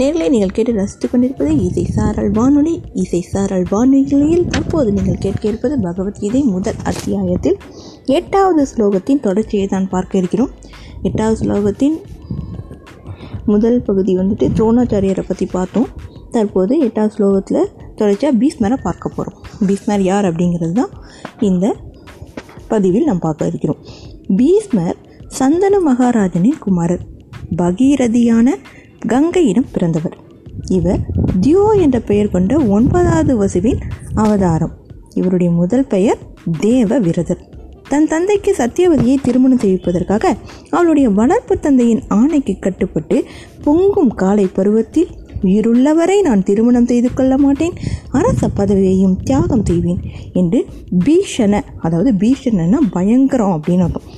நேர்களை நீங்கள் கேட்டு ரசித்துக் கொண்டிருப்பது இசை சாரல் வானொலி. இசை சாரல் வானொலியில் தற்போது நீங்கள் கேட்க இருப்பது பகவத்கீதை முதல் அத்தியாயத்தில் எட்டாவது ஸ்லோகத்தின் தொடர்ச்சியை தான் பார்க்க இருக்கிறோம். எட்டாவது ஸ்லோகத்தின் முதல் பகுதி வந்துட்டு துரோணாச்சாரியரை பற்றி பார்த்தோம். தற்போது எட்டாவது ஸ்லோகத்தில் தொடர்ச்சியாக பீஸ்மரை பார்க்க போகிறோம் பீஸ்மர் யார் அப்படிங்கிறது தான் இந்த பதிவில் நாம் பார்க்க இருக்கிறோம். பீஸ்மர் சந்தன மகாராஜனின் குமாரர். பகீரதியான கங்கையிடம் பிறந்தவர். இவர் தியோ என்ற பெயர் கொண்ட ஒன்பதாவது வசுவின் அவதாரம். இவருடைய முதல் பெயர் தேவ விரதர் தன் தந்தைக்கு சத்தியவதியை திருமணம் செய்விப்பதற்காக அவளுடைய வளர்ப்பு தந்தையின் ஆணைக்கு கட்டுப்பட்டு பொங்கும் காலை பருவத்தில் உயிருள்ளவரை நான் திருமணம் செய்து கொள்ள மாட்டேன். அரச பதவியையும் தியாகம் செய்வேன் என்று பீஷண அதாவது பீஷணன்னா பயங்கரம் அப்படின்னு அர்த்தம்.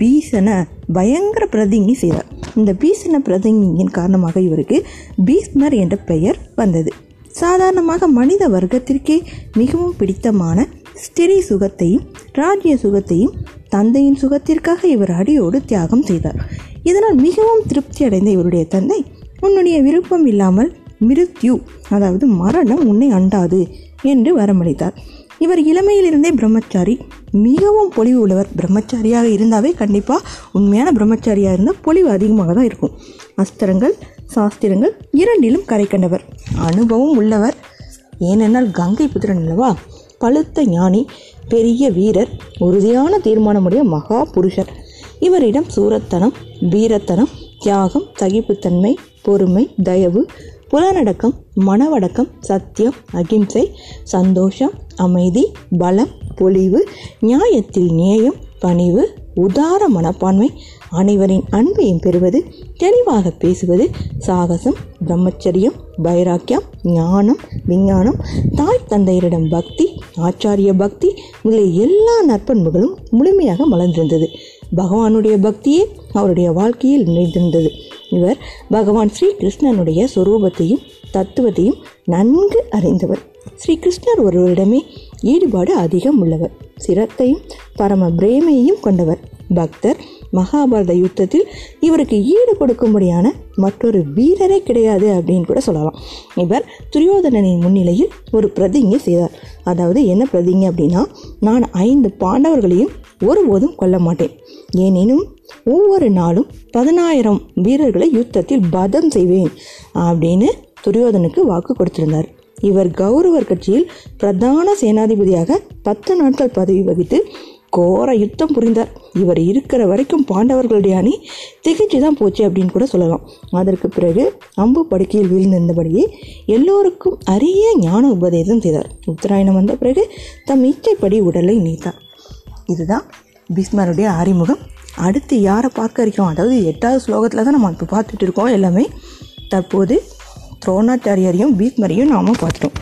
பீசனை பயங்கர பிரதிங்கி செய்தார். இந்த பீசனை பிரதிங்கியின் காரணமாக இவருக்கு பீஸ்மர் என்ற பெயர் வந்தது. சாதாரணமாக மனித வர்க்கத்திற்கே மிகவும் பிடித்தமான ஸ்திரீ சுகத்தையும் ராஜ்ய சுகத்தையும் தந்தையின் சுகத்திற்காக இவர் அடியோடு தியாகம் செய்தார். இதனால் மிகவும் திருப்தி அடைந்த இவருடைய தந்தை உன்னுடைய விருப்பம் இல்லாமல் மிருத்யு அதாவது மரணம் உன்னை அண்டாது என்று வரமளித்தார். இவர் இளமையிலிருந்தே பிரம்மச்சாரி. மிகவும் பொலிவு உள்ளவர் பிரம்மச்சாரியாக இருந்தாவே கண்டிப்பாக உண்மையான பிரம்மச்சாரியாக இருந்தால் பொலிவு அதிகமாக தான் இருக்கும். அஸ்திரங்கள் சாஸ்திரங்கள் இரண்டிலும் கரை கண்டவர். அனுபவம் உள்ளவர். ஏனென்றால் கங்கை புத்திரன் அல்லவா? பழுத்த ஞானி பெரிய வீரர் உறுதியான தீர்மானமுடைய மகா புருஷர். இவரிடம் சூரத்தனம் வீரத்தனம் தியாகம் சகிப்புத்தன்மை பொறுமை தயவு புலனடக்கம் மனவடக்கம் சத்தியம் அகிம்சை சந்தோஷம் அமைதி பலம் பொலிவு நியாயத்தில் நேயம் பணிவு உதார மனப்பான்மை அனைவரின் அன்பையும் பெறுவது தெளிவாக பேசுவது சாகசம் பிரம்மச்சரியம் பைராக்கியம் ஞானம் விஞ்ஞானம் தாய் தந்தையரிடம் பக்தி ஆச்சாரிய பக்தி முதலிய எல்லா நற்பண்புகளும் முழுமையாக மலர்ந்திருந்தது. பகவானுடைய பக்தியே அவருடைய வாழ்க்கையில் நிறைந்திருந்தது இவர் பகவான் ஸ்ரீகிருஷ்ணனுடைய சுரூபத்தையும் சொரூபத்தையும் தத்துவத்தையும் நன்கு அறிந்தவர். ஸ்ரீகிருஷ்ணர் ஒருவரிடமே ஈடுபாடு அதிகம் உள்ளவர். சிரத்தையும் பரம பிரேமையையும் கொண்டவர். பக்தர் மகாபாரத யுத்தத்தில் இவருக்கு ஈடு கொடுக்கும்படியான மற்றொரு வீரரே கிடையாது அப்படின்னு கூட சொல்லலாம். இவர் துரியோதனனின் முன்னிலையில் ஒரு பிரதிங்கை செய்தார். அதாவது என்ன பிரதிங்கை அப்படின்னா நான் ஐந்து பாண்டவர்களையும் ஒருபோதும் கொல்ல மாட்டேன். ஏனெனும் ஒவ்வொரு நாளும் பதினாயிரம் வீரர்களை யுத்தத்தில் பதம் செய்வேன் அப்படின்னு துரியோதனுக்கு வாக்கு கொடுத்திருந்தார். இவர் கௌரவர் கட்சியில் பிரதான சேனாதிபதியாக பத்து நாட்கள் பதவி வகித்து கோர யுத்தம் புரிந்தார். இவர் இருக்கிற வரைக்கும் பாண்டவர்களுடைய அணி திகைச்சு தான் போச்சு அப்படின்னு கூட சொல்லலாம். அதற்கு பிறகு அம்பு படுக்கையில் வீழ்ந்திருந்தபடியே எல்லோருக்கும் அரிய ஞான உபதேசம் செய்தார். உத்தராயணம் வந்த பிறகு தம் இச்சைப்படி உடலை நீத்தார். இதுதான் பீஸ்மருடைய அறிமுகம். அடுத்து யாரை பார்க்க இருக்கோம் அதாவது எட்டாவது ஸ்லோகத்தில் தான் நம்ம இப்போ பார்த்துட்டு இருக்கோம் எல்லாமே. தற்போது துரோணாச்சாரியரையும் பீஸ்மரையும் நாம் பார்த்துட்டோம்.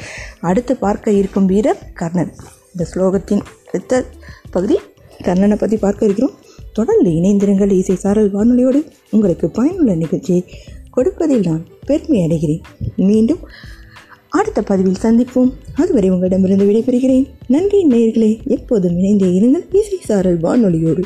அடுத்து பார்க்க இருக்கும் வீரர் கர்ணன். இந்த ஸ்லோகத்தின் அடுத்த பகுதி கர்ணனை பற்றி பார்க்க இருக்கிறோம். தொடர்ந்து இணைந்திருங்கள் இசை சாரல் வானொலியோடு. உங்களுக்கு பயனுள்ள நிகழ்ச்சியை கொடுப்பதில் நான் பெருமை அடைகிறேன். மீண்டும் அடுத்த பதிவில் சந்திப்போம். அதுவரை உங்களிடமிருந்து விடைபெறுகிறேன். நன்றி நேர்களே எப்போதும் இணைந்தே இருங்கள் இசை சாரல் வானொலியோடு.